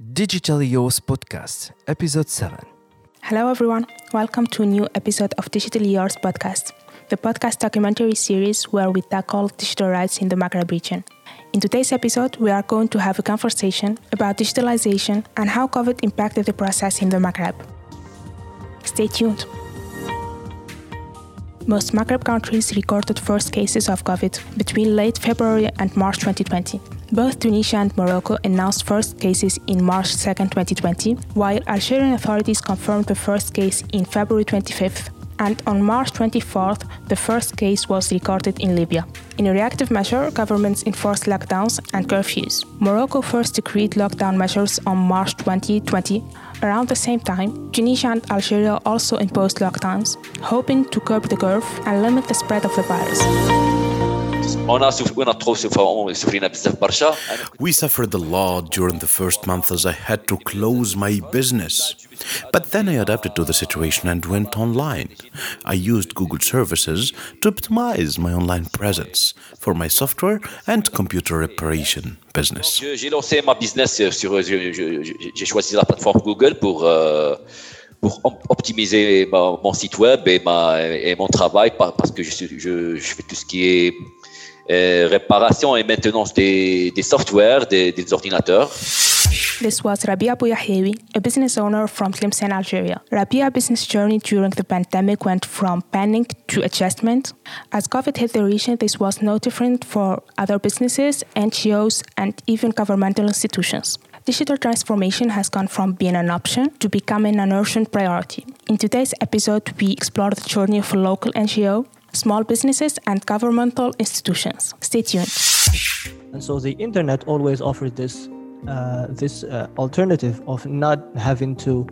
Digitally Yours Podcast, Episode 7. Hello, everyone. Welcome to a new episode of Digitally Yours Podcast, the podcast documentary series where we tackle digital rights in the Maghreb region. In today's episode, we are going to have a conversation about digitalization and how COVID impacted the process in the Maghreb. Stay tuned. Most Maghreb countries recorded first cases of COVID between late February and March 2020. Both Tunisia and Morocco announced first cases in March 2, 2020, while Algerian authorities confirmed the first case in February 25th and on March 24th, the first case was recorded in Libya. In a reactive measure, governments enforced lockdowns and curfews. Morocco first decreed lockdown measures on March 2020. Around the same time, Tunisia and Algeria also imposed lockdowns, hoping to curb the curve and limit the spread of the virus. We suffered a lot during the first month as I had to close my business. But then I adapted to the situation and went online. I used Google services to optimize my online presence for my software and computer reparation business. J'ai lancé ma business sur, j'ai choisi la plateforme Google pour euh, pour optimiser ma, mon site web et, ma, et mon travail parce que je, je, je fais tout ce qui est Euh, réparation et maintenance des, des softwares, des, des ordinateurs. This was Rabia Bouyahiewi, a business owner from Tlemcen, Algeria. Rabia's business journey during the pandemic went from panic to adjustment. As COVID hit the region, this was no different for other businesses, NGOs, and even governmental institutions. Digital transformation has gone from being an option to becoming an urgent priority. In today's episode, we explore the journey of a local NGO, small businesses, and governmental institutions. Stay tuned. And so the internet always offered this uh, this uh, alternative of not having to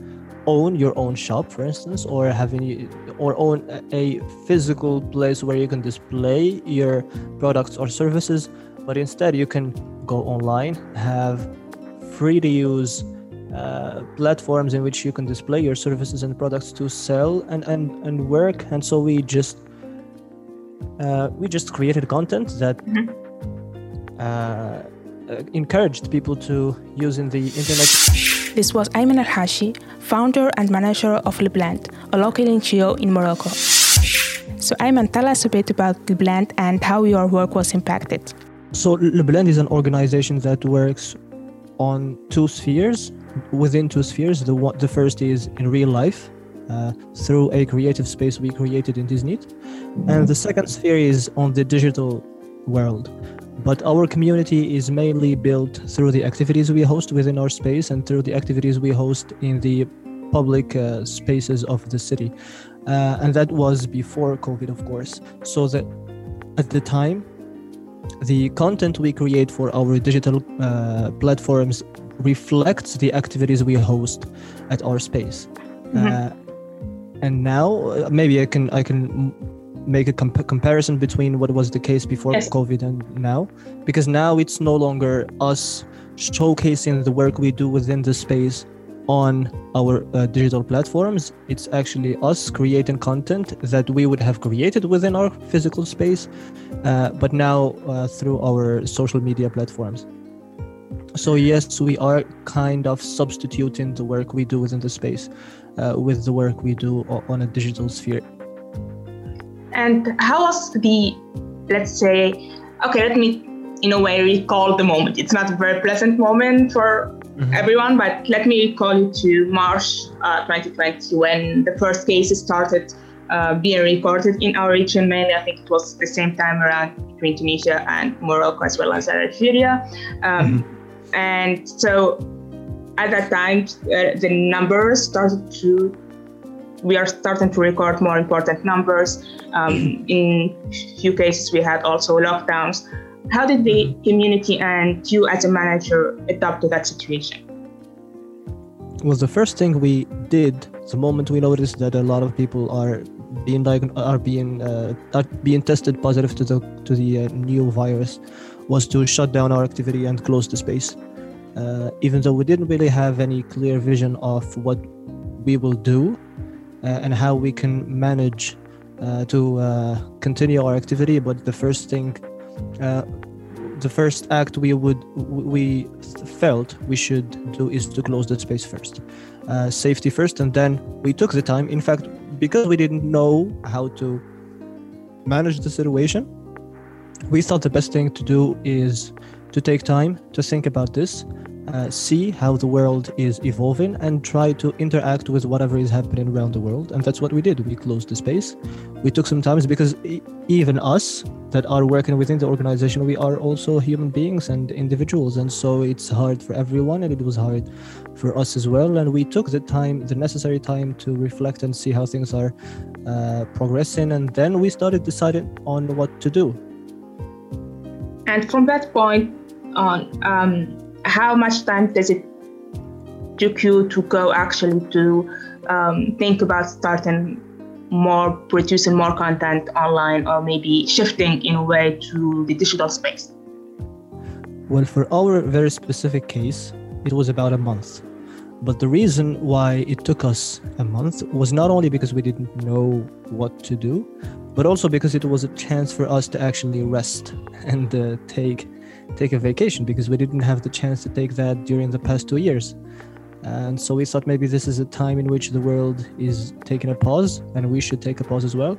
own your own shop, for instance, or having or own a physical place where you can display your products or services, but instead you can go online, have free to use uh, platforms in which you can display your services and products to sell and and, and work. And so we just uh, we just created content that. Mm-hmm uh, encouraged people to using the internet. This was Ayman Al Hashi, founder and manager of Lebland, a local NGO in Morocco. So, Ayman, tell us a bit about Lebland and how your work was impacted. So, Lebland is an organization that works on two spheres, within two spheres. The, one, the first is in real life, uh, through a creative space we created in Tiznit. And the second sphere is on the digital world. But our community is mainly built through the activities we host within our space and through the activities we host in the public uh, spaces of the city. Uh, and that was before COVID, of course. So that at the time, the content we create for our digital uh, platforms reflects the activities we host at our space. Mm-hmm. And now, uh, maybe I can I can make a comp- comparison between what was the case before yes. COVID and now, because now it's no longer us showcasing the work we do within the space on our uh, digital platforms. It's actually us creating content that we would have created within our physical space, uh, but now uh, through our social media platforms. So, yes, we are kind of substituting the work we do within the space uh, with the work we do on a digital sphere. And how was the, let's say, okay, let me in a way recall the moment. It's not a very pleasant moment for mm-hmm. everyone, but let me recall you to March uh, 2020 when the first cases started uh, being reported in our region. Mainly, I think it was the same time around between Tunisia and Morocco as well as Algeria. Um, mm-hmm. And so at that time, uh, the numbers started to we are starting to record more important numbers. Um, in few cases, we had also lockdowns. How did the mm-hmm. community and you as a manager adapt to that situation? Well, the first thing we did the moment we noticed that a lot of people are being diagn- are being uh, are being tested positive to the to the uh, new virus was to shut down our activity and close the space. Uh, even though we didn't really have any clear vision of what we will do uh, and how we can manage uh, to uh, continue our activity. But the first thing the first act we would we felt we should do is to close the space first, uh, safety first, and then we took the time. In fact, because we didn't know how to manage the situation, we thought the best thing to do is to take time to think about this uh, see how the world is evolving and try to interact with whatever is happening around the world. And that's what we did. We closed the space. We took some time because even us that are working within the organization, we are also human beings and individuals. And so it's hard for everyone and it was hard for us as well. And we took the time, the necessary time to reflect and see how things are uh, progressing. And then we started deciding on what to do. And from that point on, um, how much time does it took you to go actually to um, think about starting more producing more content online or maybe shifting in a way to the digital space? Well for our very specific case it was about a month. But the reason why it took us a month was not only because we didn't know what to do but also because it was a chance for us to actually rest and uh, take take a vacation because we didn't have the chance to take that during the past two years. And so we thought maybe this is a time in which the world is taking a pause and we should take a pause as well.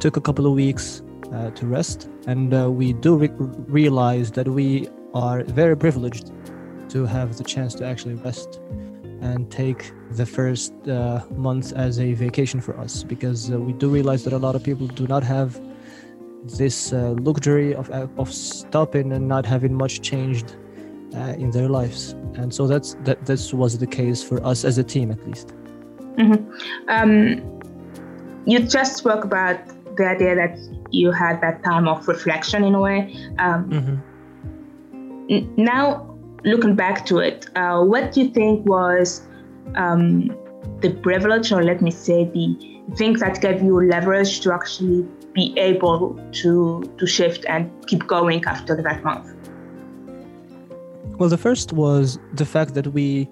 Took a couple of weeks uh, to rest, and uh, we do re- realize that we are very privileged to have the chance to actually rest and take the first uh, month as a vacation for us because uh, we do realize that a lot of people do not have this uh, luxury of, uh, of stopping and not having much changed uh, in their lives and so that's that this was the case for us as a team at least mm-hmm. um, you just spoke about the idea that you had that time of reflection in a way um, mm-hmm. n- now looking back to it uh, what do you think was um, the privilege or let me say the things that gave you leverage to actually be able to to shift and keep going after that month? Well, the first was the fact that we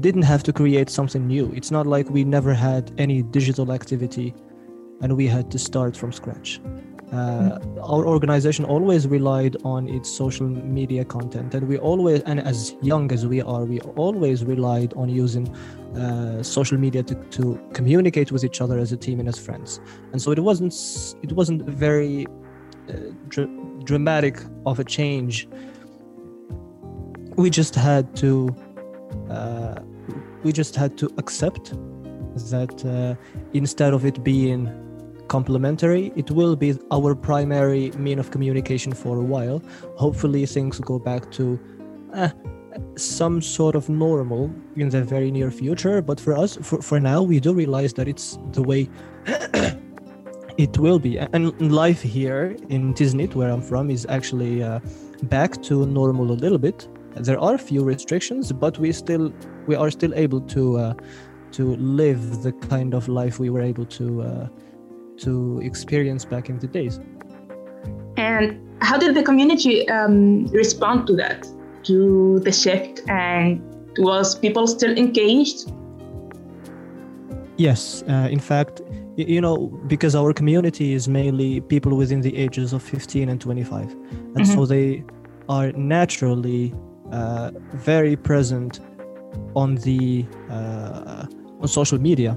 didn't have to create something new. It's not like we never had any digital activity and we had to start from scratch. Uh, our organization always relied on its social media content and we always and as young as we are we always relied on using uh, social media to, to communicate with each other as a team and as friends. And so it wasn't it wasn't very uh, dr- dramatic of a change. We just had to uh, we just had to accept that uh, instead of it being complementary. It will be our primary mean of communication for a while. Hopefully, things go back to eh, some sort of normal in the very near future. But for us, for, for now, we do realize that it's the way it will be. And life here in Tiznit, where I'm from, is actually uh, back to normal a little bit. There are a few restrictions, but we still we are still able to uh, to live the kind of life we were able to uh, to experience back in the days. And how did the community um, respond to that, to the shift, and was people still engaged? Yes, uh, in fact, you know, because our community is mainly people within the ages of 15 and 25, and mm-hmm. so they are naturally uh, very present on the uh, on social media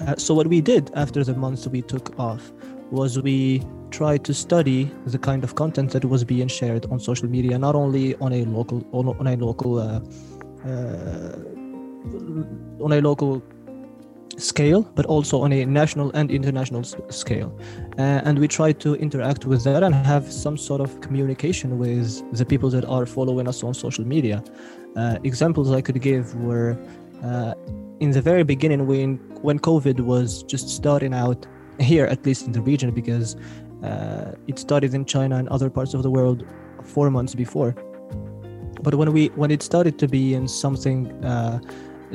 uh, so what we did after the months we took off was we tried to study the kind of content that was being shared on social media, not only on a local on, a local uh, uh, on a local scale, but also on a national and international scale. Uh, and we tried to interact with that and have some sort of communication with the people that are following us on social media. Uh, examples I could give were uh, in the very beginning when when COVID was just starting out here, at least in the region, because uh, it started in China and other parts of the world four months before. But when we when it started to be in something uh,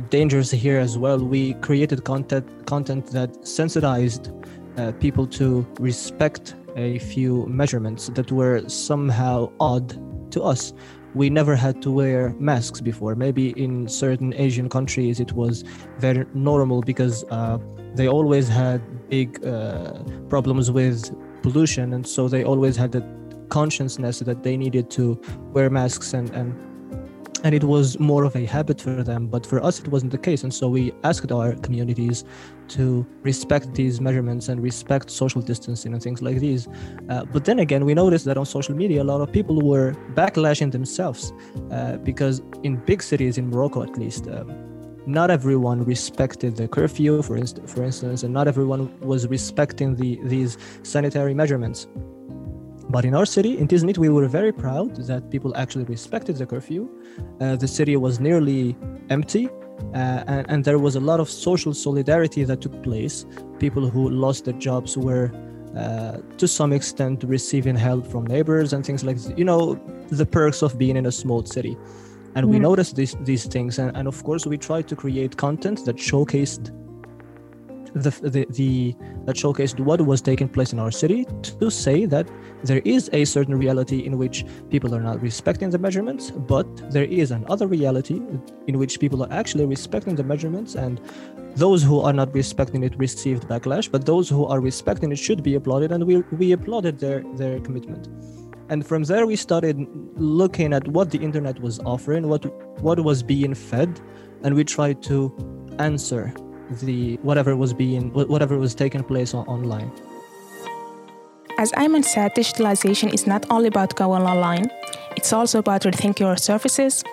dangerous here as well, we created content content that sensitized uh, people to respect a few measurements that were somehow odd to us we never had to wear masks before. Maybe in certain Asian countries it was very normal because uh, they always had big uh, problems with pollution, and so they always had the consciousness that they needed to wear masks and and and it was more of a habit for them but for us it wasn't the case and so we asked our communities to respect these measurements and respect social distancing and things like these. Uh, but then again we noticed that on social media a lot of people were backlashing themselves uh, because in big cities in morocco at least um, not everyone respected the curfew for, inst- for instance and not everyone was respecting the these sanitary measurements but in our city, in Tiznit, we were very proud that people actually respected the curfew. Uh, the city was nearly empty, uh, and, and, there was a lot of social solidarity that took place. People who lost their jobs were, uh, to some extent, receiving help from neighbors and things like this. you know the perks of being in a small city. And we noticed these these things, and, and of course, we tried to create content that showcased the, the, the that showcased what was taking place in our city to say that there is a certain reality in which people are not respecting the measurements, but there is another reality in which people are actually respecting the measurements, and those who are not respecting it received backlash, but those who are respecting it should be applauded, and we we applauded their their commitment. And from there, we started looking at what the internet was offering, what what was being fed, and we tried to answer the whatever was being whatever was taking place on, online. As Ayman said, digitalization is not only about going online, it's also about rethinking your services,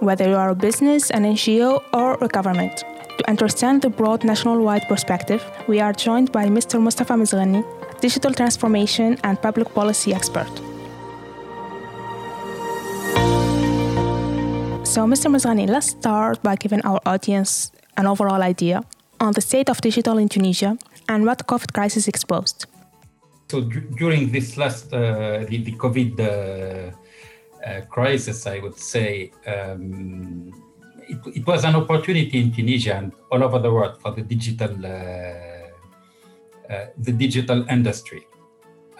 whether you are a business, an NGO, or a government. To understand the broad national-wide perspective, we are joined by Mr. Mustafa Mizghani, digital transformation and public policy expert. So, Mr. Mizghani, let's start by giving our audience an overall idea on the state of digital in Tunisia and what COVID crisis exposed. So d- during this last uh, the, the, COVID uh, uh, crisis, I would say um, it, it, was an opportunity in Tunisia and all over the world for the digital uh, uh, the digital industry.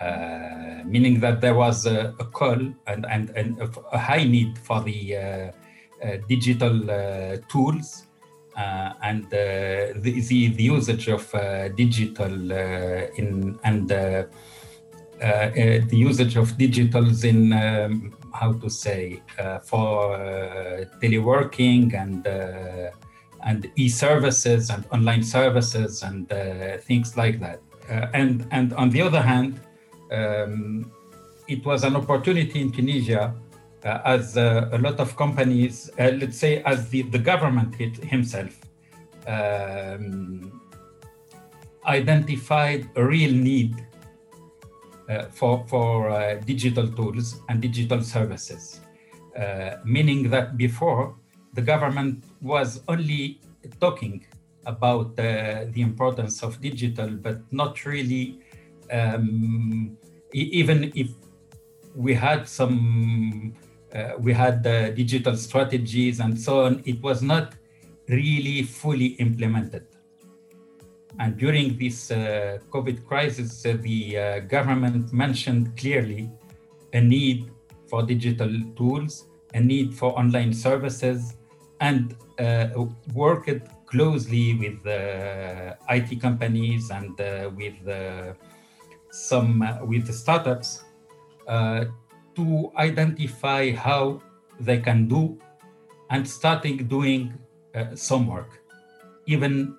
Uh, meaning that there was a, a call and, and, and, a high need for the digital tools uh, and uh, the, the, the, usage of uh, digital in and the usage of digitals in um, how to say for teleworking and and e-services and online services and uh, things like that. Uh, and and on the other hand, um, it was an opportunity in Tunisia uh, as uh, a lot of companies, uh, let's say, as the, the government himself um, identified a real need uh, for, for uh, digital tools and digital services, uh, meaning that before the government was only talking about the importance of digital, but not really, um, even if we had some uh, we had uh, digital strategies and so on. It was not really fully implemented. And during this uh, COVID crisis, uh, the uh, government mentioned clearly a need for digital tools, a need for online services, and uh, worked closely with IT companies and with some with the startups to identify how they can do and starting doing uh, some work, even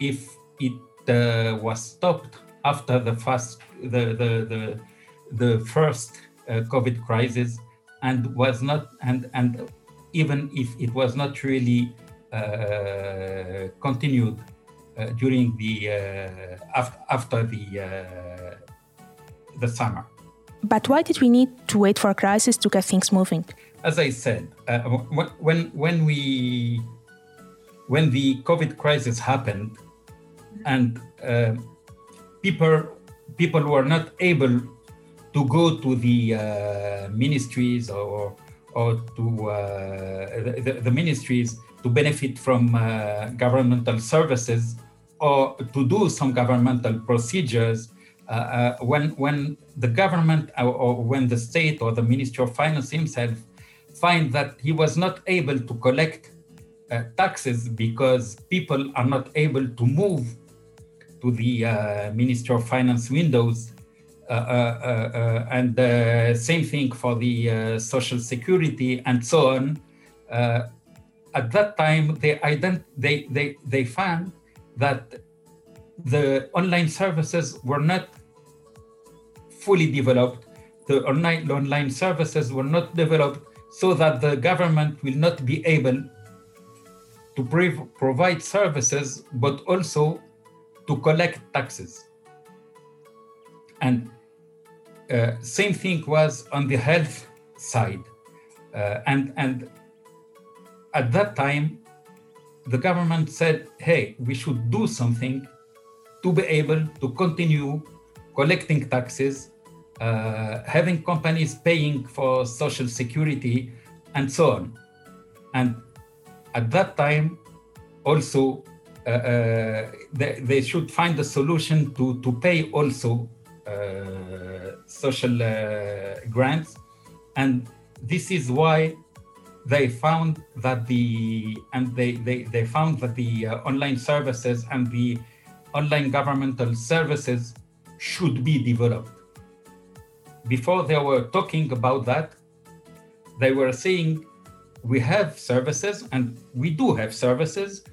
if it uh, was stopped after the first the the the, the first uh, COVID crisis and was not and and even if it was not really uh, continued uh, during the uh, after, after the the summer. But why did we need to wait for a crisis to get things moving? As I said, uh, when when we when the COVID crisis happened, and uh, people people were not able to go to the uh, ministries or or to uh, the, the, ministries to benefit from uh, governmental services or to do some governmental procedures uh, uh, when when the government or, or, when the state or the Ministry of Finance himself find that he was not able to collect uh, taxes because people are not able to move to the uh, Ministry of Finance windows, uh, uh, and same thing for the social security and so on. at that time, they, ident- they, they, they found that the online services were not fully developed. The online, online services were not developed so that the government will not be able to provide services, but also to collect taxes. And uh, same thing was on the health side. Uh, and, and at that time, the government said, hey, we should do something to be able to continue collecting taxes, uh, having companies paying for social security, and so on. And at that time, also, uh, uh, they, they, should find a solution to, to pay also uh, social uh, grants. And this is why they found that the and they they, they found that the uh, online services and the online governmental services should be developed. Before they were talking about that they were saying we have services and we do have services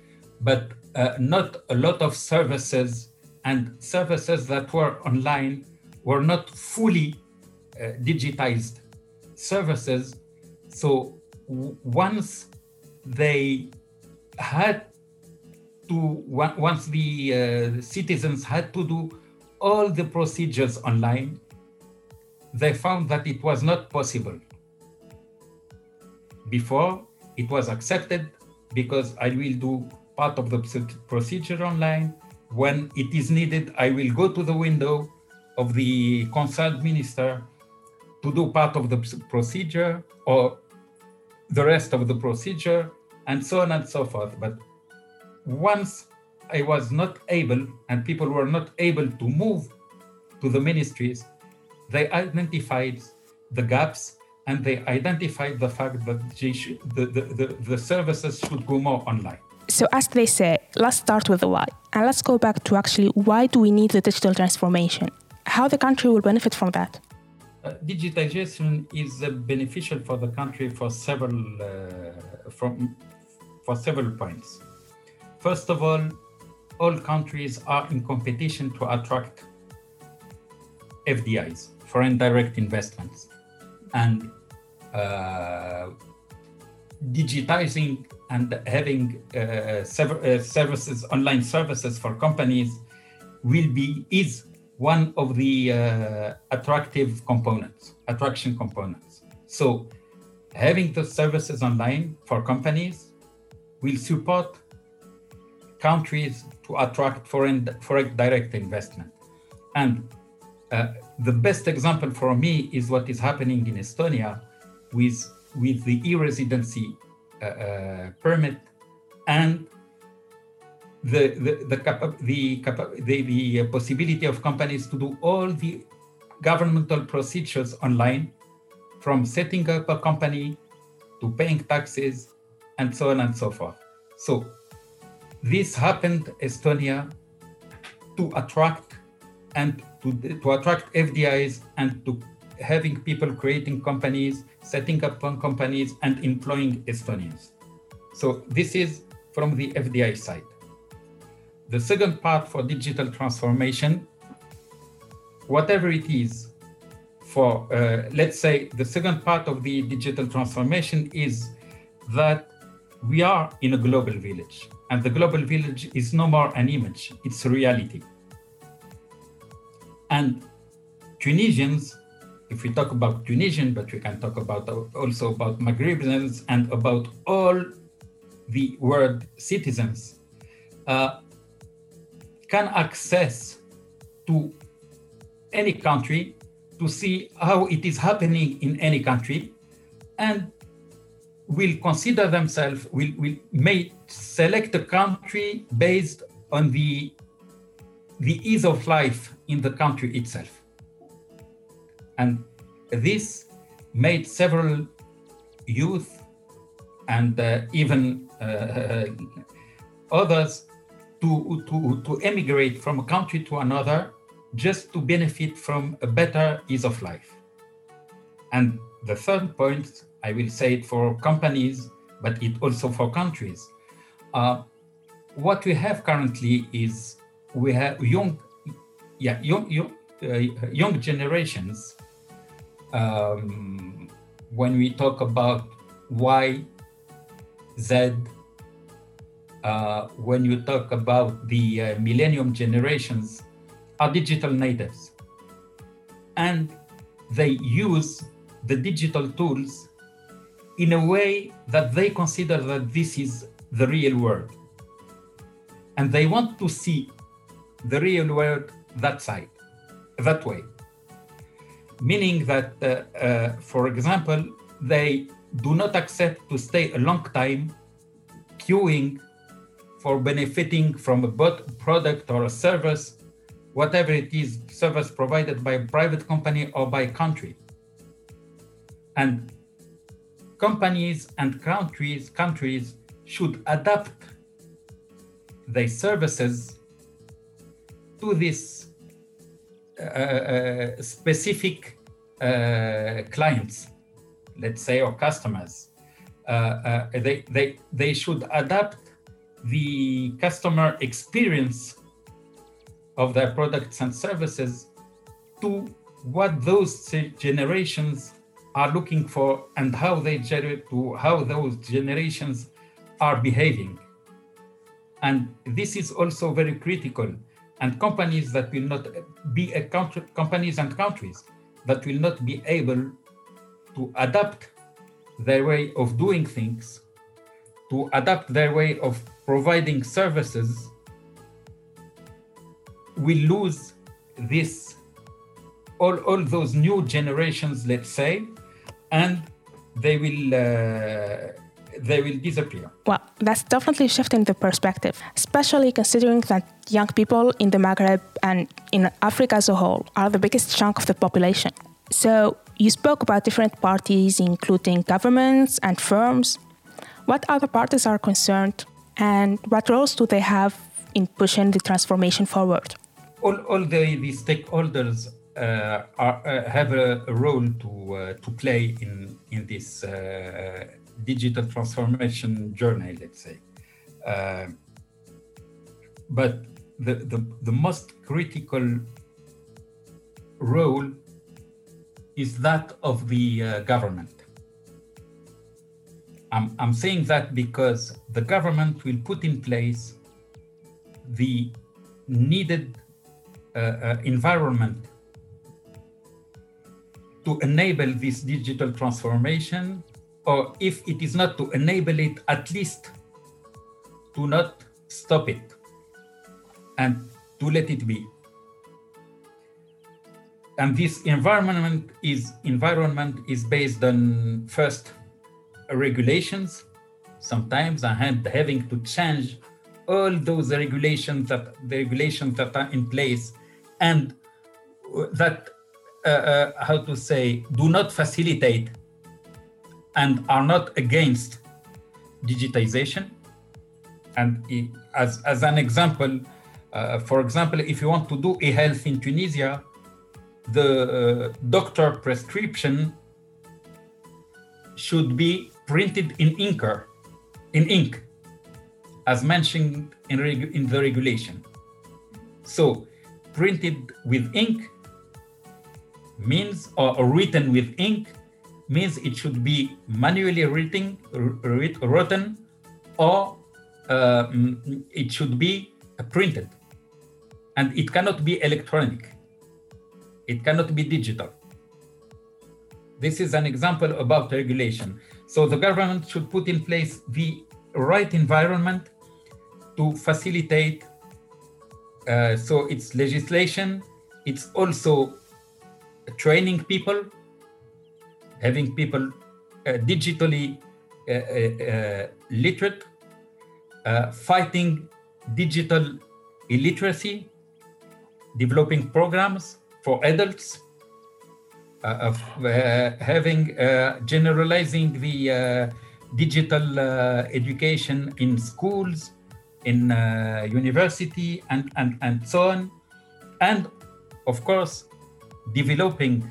but uh, not a lot of services and services that were online were not fully uh, digitized services. So once they had to once the uh, citizens had to do all the procedures online they found that it was not possible before it was accepted because i will do part of the procedure online when it is needed i will go to the window of the concerned minister to do part of the procedure or the rest of the procedure, and so on and so forth. But once I was not able, and people were not able to move to the ministries, they identified the gaps and they identified the fact that should, the, the, the, the services should go more online. So, as they say, let's start with the why. And let's go back to actually why do we need the digital transformation? How the country will benefit from that? Uh, digitization is uh, beneficial for the country for several uh, from for several points. First of all, all countries are in competition to attract FDIs, foreign direct investments, and uh, digitizing and having uh, services, online services for companies will be is one of the uh, attractive components, attraction components. So having the services online for companies will support countries to attract foreign, foreign direct investment. And uh, the best example for me is what is happening in Estonia with, with the e-residency uh, uh, permit and the the the, capa- the, capa- the, the possibility of companies to do all the governmental procedures online from setting up a company to paying taxes and so on and so forth so this happened estonia to attract and to, to attract fdis and to having people creating companies setting up companies and employing estonians. So this is from the fdi side. The second part for digital transformation, whatever it is, for uh, let's say the second part of the digital transformation is that we are in a global village, and the global village is no more an image, it's reality. And Tunisians, if we talk about Tunisian, but we can talk about also about Maghrebans and about all the world citizens, uh, can access to any country to see how it is happening in any country and will consider themselves will, will may select a country based on the the ease of life in the country itself and this made several youth and uh, even uh, others to, to, to emigrate from a country to another just to benefit from a better ease of life. And the third point, I will say it for companies, but it also for countries. Uh, what we have currently is we have young, yeah, young, young, uh, young generations. Um, when we talk about Y, Z, uh, when you talk about the uh, millennium generations, are digital natives. And they use the digital tools in a way that they consider that this is the real world. And they want to see the real world that side, that way. Meaning that, uh, uh, for example, they do not accept to stay a long time queuing for benefiting from a product or a service, whatever it is, service provided by a private company or by country. And companies and countries countries should adapt their services to this uh, uh, specific uh, clients, let's say, or customers. Uh, uh, they, they, they should adapt the customer experience of their products and services to what those generations are looking for and how they generate to how those generations are behaving. And this is also very critical. And companies that will not be a country, companies and countries that will not be able to adapt their way of doing things to adapt their way of providing services will lose this all, all those new generations let's say and they will uh, they will disappear. Well, that's definitely shifting the perspective, especially considering that young people in the Maghreb and in Africa as a whole are the biggest chunk of the population. So, you spoke about different parties, including governments and firms. What other parties are concerned, and what roles do they have in pushing the transformation forward? All, all the, the stakeholders are, uh, have a, a, role to uh, to play in in this digital transformation journey, let's say. but the, the the most critical role is that of the government. I'm, I'm saying that because the government will put in place the needed uh, uh, environment to enable this digital transformation, or if it is not to enable it, at least to not stop it and to let it be. And this environment is environment is based on first regulations. Sometimes had having to change all those regulations that the regulations that are in place and that uh, uh, how to say, do not facilitate and are not against digitization. And as, as an example, uh, for example, if you want to do e-health in Tunisia, the uh, doctor prescription should be printed in inker, in ink, as mentioned in, regu- in the regulation. So, printed with ink means or, written with ink means it should be manually written, written or uh, it should be printed. And it cannot be electronic. It cannot be digital. This is an example about regulation. So the government should put in place the right environment to facilitate. Uh, so it's legislation. It's also training people, having people uh, digitally uh, uh, uh literate, uh, fighting digital illiteracy, developing programs for adults, having generalizing the digital education in schools, in university, and, and, and so on, and of course, developing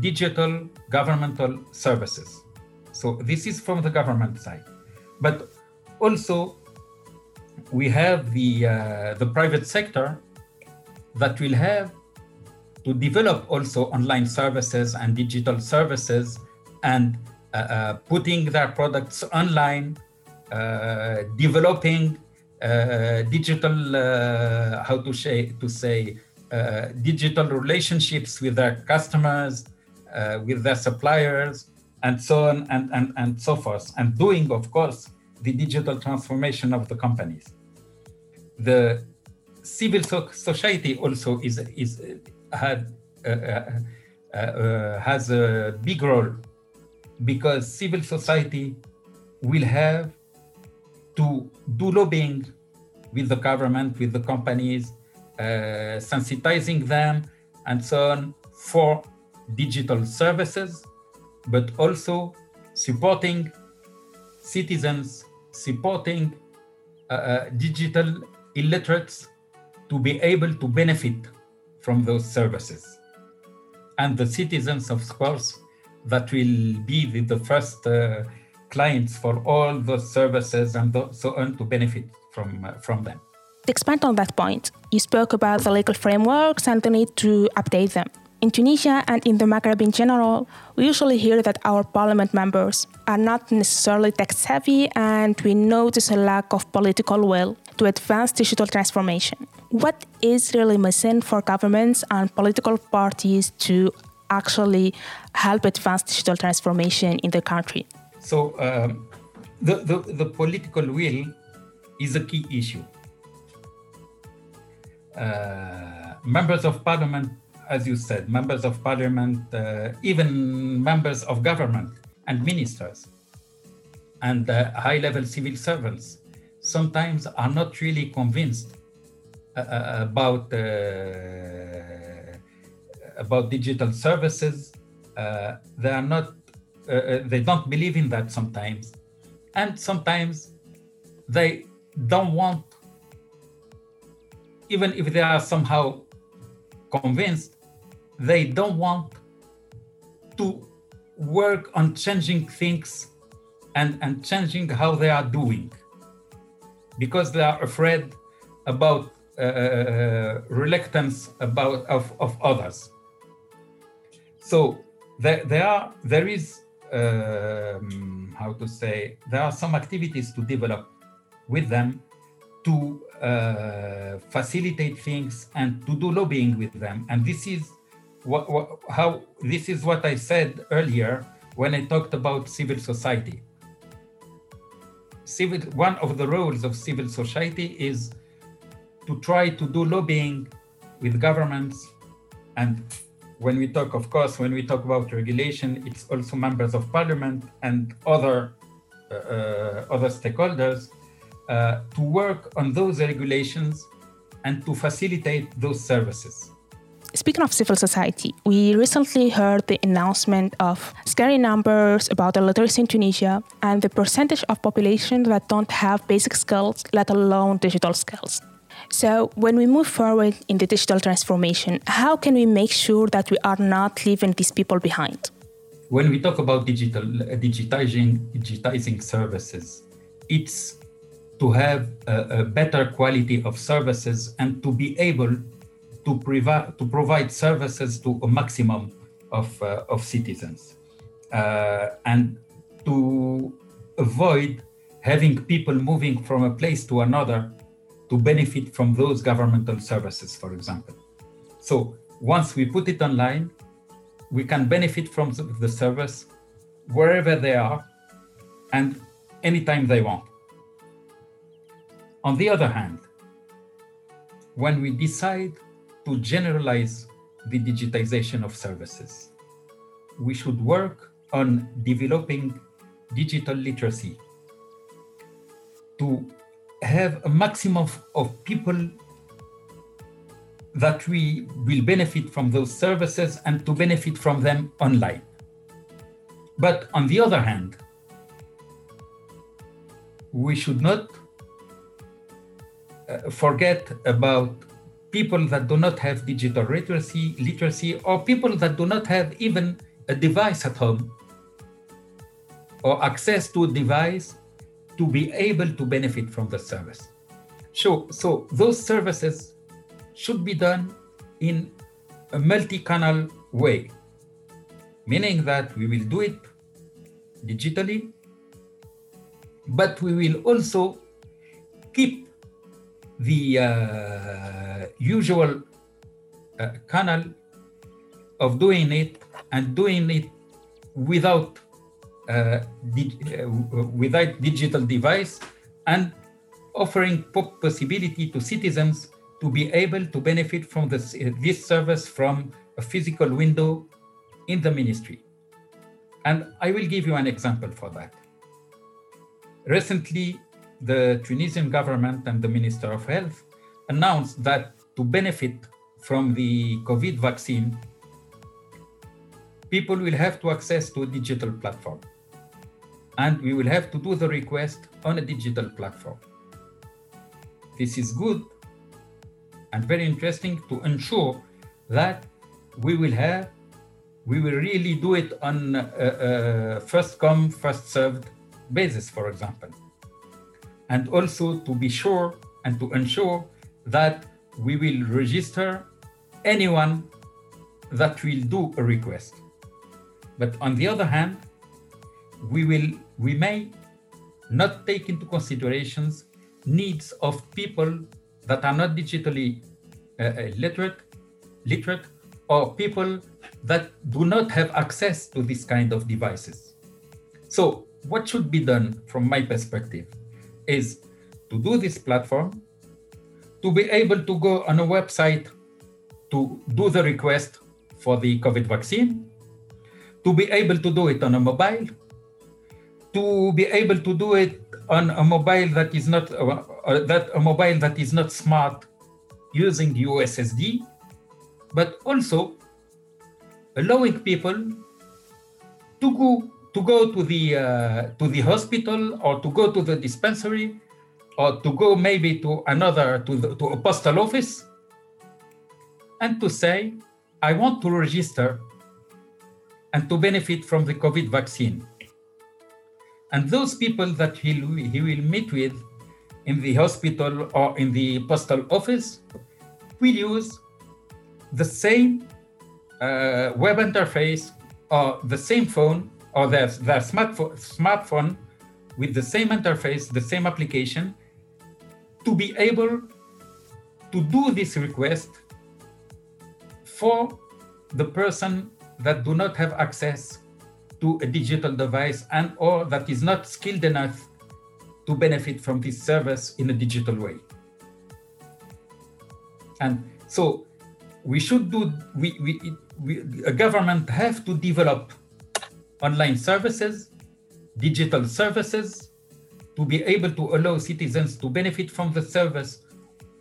digital governmental services. So this is from the government side, but also we have the uh, the private sector that will have to develop also online services and digital services and uh, uh, putting their products online, uh, developing uh, digital uh, how to say to say digital relationships with their customers, with their suppliers, and so on and, and, and so forth, and doing, of course, the digital transformation of the companies. The civil so- society also is, is had, uh, uh, uh, has a big role because civil society will have to do lobbying with the government, with the companies, uh, sensitizing them, and so on for digital services, but also supporting citizens, supporting uh, uh, digital illiterates to be able to benefit from those services. And the citizens, of course, that will be the, the first uh, clients for all those services and so on to benefit from, uh, from them. To expand on that point, you spoke about the legal frameworks and the need to update them. In Tunisia and in the Maghreb in general, we usually hear that our parliament members are not necessarily tech savvy and we notice a lack of political will to advance digital transformation. What is really missing for governments and political parties to actually help advance digital transformation in the country? So, um, the, the, the political will is a key issue. Uh, members of parliament as you said, members of parliament, uh, even members of government and ministers and uh, high level civil servants sometimes are not really convinced uh, uh about, uh, about digital services. Uh, they are not, they don't believe in that sometimes. And sometimes they don't want, even if they are somehow convinced they don't want to work on changing things and, and changing how they are doing. Because they are afraid about uh, uh reluctance about of, of others. So there, there are there is um, how to say there are some activities to develop with them to uh, facilitate things and to do lobbying with them. And this is what, what, how this is what I said earlier when I talked about civil society. Civil, one of the roles of civil society is to try to do lobbying with governments and when we talk of course when we talk about regulation it's also members of parliament and other uh, uh, other stakeholders uh, to work on those regulations and to facilitate those services. Speaking of civil society, we recently heard the announcement of scary numbers about the literacy in Tunisia and the percentage of population that don't have basic skills, let alone digital skills. So, when we move forward in the digital transformation, how can we make sure that we are not leaving these people behind? When we talk about digital digitizing digitizing services, it's to have a, a better quality of services and to be able to, provide to provide services to a maximum of, uh, of citizens uh, and to avoid having people moving from a place to another to benefit from those governmental services, for example. So once we put it online, we can benefit from the service wherever they are and anytime they want. On the other hand, when we decide to generalize the digitization of services, we should work on developing digital literacy to have a maximum of people that we will benefit from those services and to benefit from them online. But on the other hand, we should not Uh, forget about people that do not have digital literacy, literacy, or people that do not have even a device at home or access to a device to be able to benefit from the service. So, so those services should be done in a multi-channel way, meaning that we will do it digitally, but we will also keep the uh, usual uh, canal of doing it and doing it without uh, di- uh, without digital device and offering possibility to citizens to be able to benefit from this, this service from a physical window in the ministry. And I will give you an example for that. Recently, the Tunisian government and the Minister of Health announced that to benefit from the COVID vaccine, people will have to access to a digital platform. And we will have to do the request on a digital platform. This is good and very interesting to ensure that we will have, we will really do it on a, a first come, first served basis, for example. And also to be sure and to ensure that we will register anyone that will do a request. But on the other hand, we will we may not take into considerations needs of people that are not digitally uh, literate, literate, or people that do not have access to this kind of devices. So, what should be done from my perspective is to do this platform, to be able to go on a website to do the request for the COVID vaccine, to be able to do it on a mobile, to be able to do it on a mobile that is not uh, uh, that a mobile that is not smart using USSD, but also allowing people to go to go to the uh, to the hospital or to go to the dispensary or to go maybe to another to the, to a postal office and to say I want to register and to benefit from the COVID vaccine. And those people that he, he will meet with in the hospital or in the postal office will use the same uh, web interface or the same phone or their, their smartphone, smartphone with the same interface, the same application, to be able to do this request for the person that do not have access to a digital device and or that is not skilled enough to benefit from this service in a digital way. And so we should do, we, we, we, a government have to develop online services, digital services, to be able to allow citizens to benefit from the service,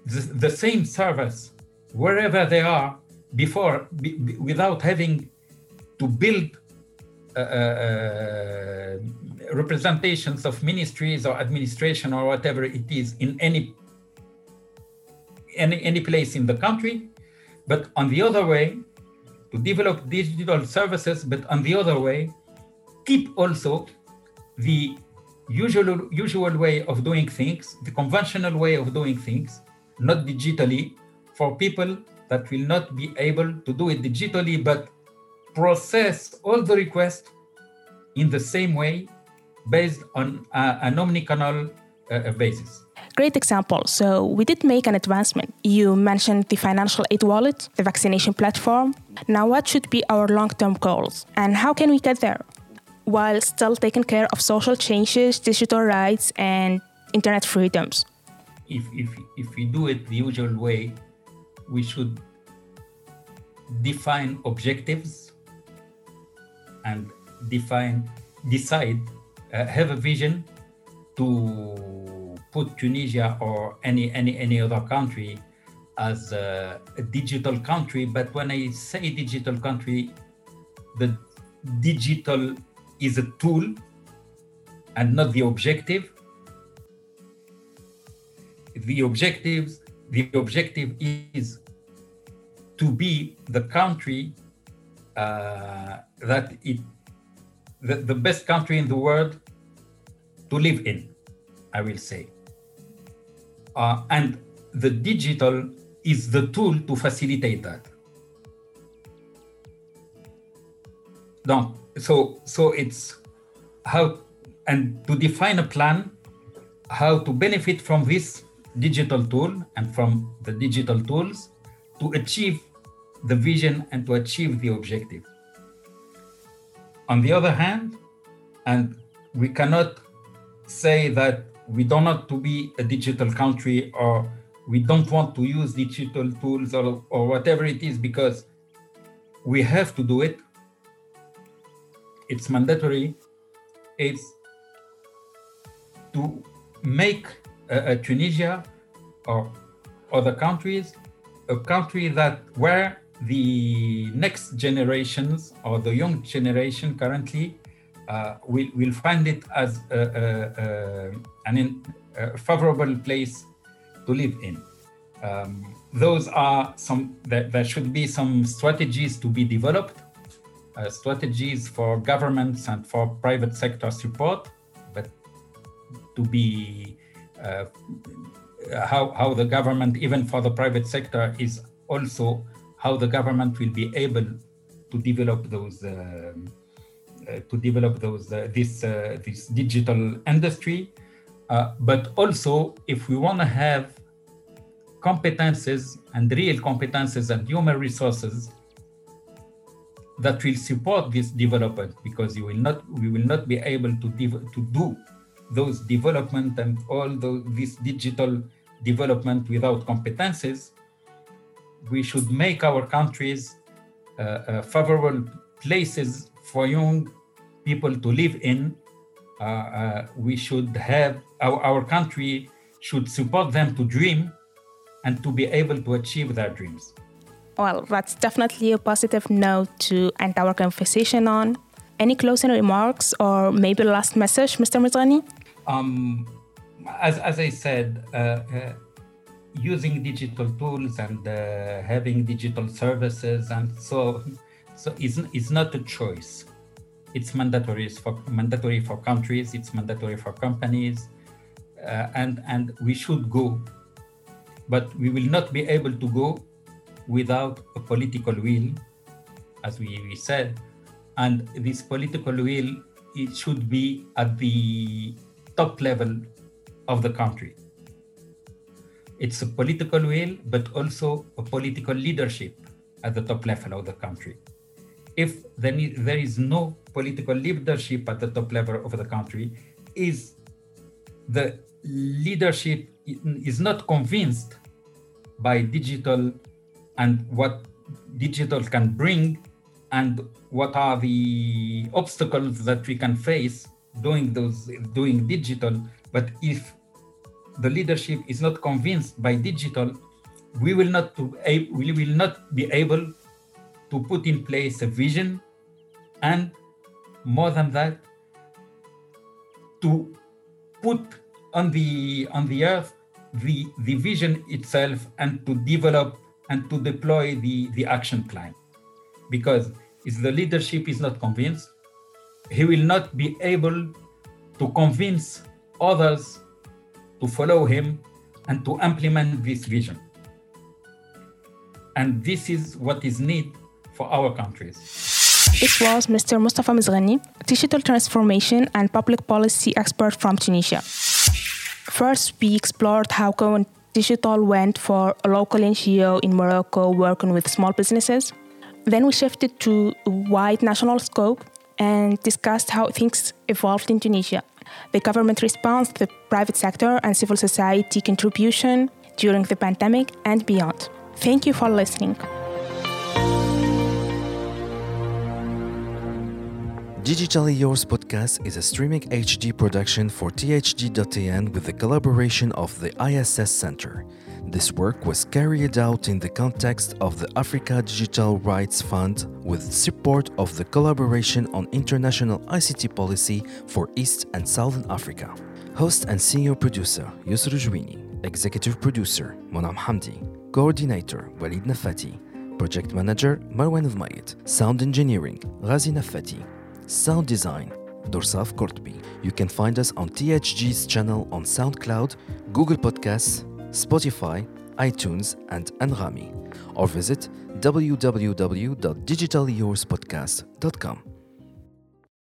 the, the same service, wherever they are, before, be, without having to build uh, uh, representations of ministries or administration or whatever it is in any, any any place in the country, but on the other way, to develop digital services, but on the other way, keep also the usual usual way of doing things, the conventional way of doing things, not digitally, for people that will not be able to do it digitally, but process all the requests in the same way based on uh, an omnicanal uh, basis. Great example. So we did make an advancement. You mentioned the financial aid wallet, the vaccination platform. Now, what should be our long-term goals, and how can we get there while still taking care of social changes, digital rights, and internet freedoms? If if if we do it the usual way, we should define objectives and define, decide, uh, have a vision to put Tunisia or any any any other country as a, a, digital country. But when I say digital country, the digital is a tool and not the objective. The objectives, the objective is to be the country uh, that it the, the best country in the world to live in, I will say. Uh, and the digital is the tool to facilitate that. No, so so it's how and to define a plan how to benefit from this digital tool and from the digital tools to achieve the vision and to achieve the objective. On the other hand, and we cannot say that we don't want to be a digital country or we don't want to use digital tools or, or whatever it is because we have to do it. It's mandatory. It's to make uh, Tunisia or other countries a country that where the next generations or the young generation currently uh, will, will find it as a, a, a, an a favorable place to live in. Um, those are some, there, there, should be some strategies to be developed, uh, strategies for governments and for private sector support, but to be uh, how, how the government, even for the private sector, is also how the government will be able to develop those uh, uh, to develop those uh, this uh, this digital industry, but also if we want to have competences and real competences and human resources that will support this development, because you will not we will not be able to to do those development and all this digital development without competences, we should make our countries uh, uh, favorable places for young people to live in. Uh, uh, we should have our, our country should support them to dream and to be able to achieve their dreams. Well, that's definitely a positive note to end our conversation on. Any closing remarks or maybe last message, Mr. Mizghani? Um, as, as I said, uh, uh, using digital tools and uh, having digital services and so so it's, it's not a choice it's mandatory for mandatory for countries it's mandatory for companies uh, and and we should go but we will not be able to go without a political will as we, we said and this political will it should be at the top level of the country it's a political will, but also a political leadership at the top level of the country. If there is no political leadership at the top level of the country, is the leadership is not convinced by digital and what digital can bring and what are the obstacles that we can face doing those doing digital. But if the leadership is not convinced by digital, we will not to, we will not be able to put in place a vision, and more than that, to put on the on the earth the the vision itself and to develop and to deploy the the action plan because if the leadership is not convinced he will not be able to convince others to follow him and to implement this vision. And this is what is needed for our countries. This was Mr. Mustafa Mizghani, digital transformation and public policy expert from Tunisia. First, we explored how going digital went for a local NGO in Morocco working with small businesses. Then we shifted to a wide national scope and discussed how things evolved in Tunisia the government response, the private sector, and civil society contribution during the pandemic and beyond. Thank you for listening. Digitally Yours podcast is a streaming HD production for THD.TN with the collaboration of the ISS Center. This work was carried out in the context of the Africa Digital Rights Fund with support of the Collaboration on International ICT Policy for East and Southern Africa. Host and senior producer Yusr Jouini, executive producer Monam Hamdi, coordinator Walid Nafati, Project Manager Marwan Dhmayet. Sound Engineering Ghazi Nafati. Sound Design Dorsaf Kortbi. You can find us on THD's channel on SoundCloud, Google Podcasts, Spotify, iTunes, and Anghami, or visit www.digitalyourspodcast.com.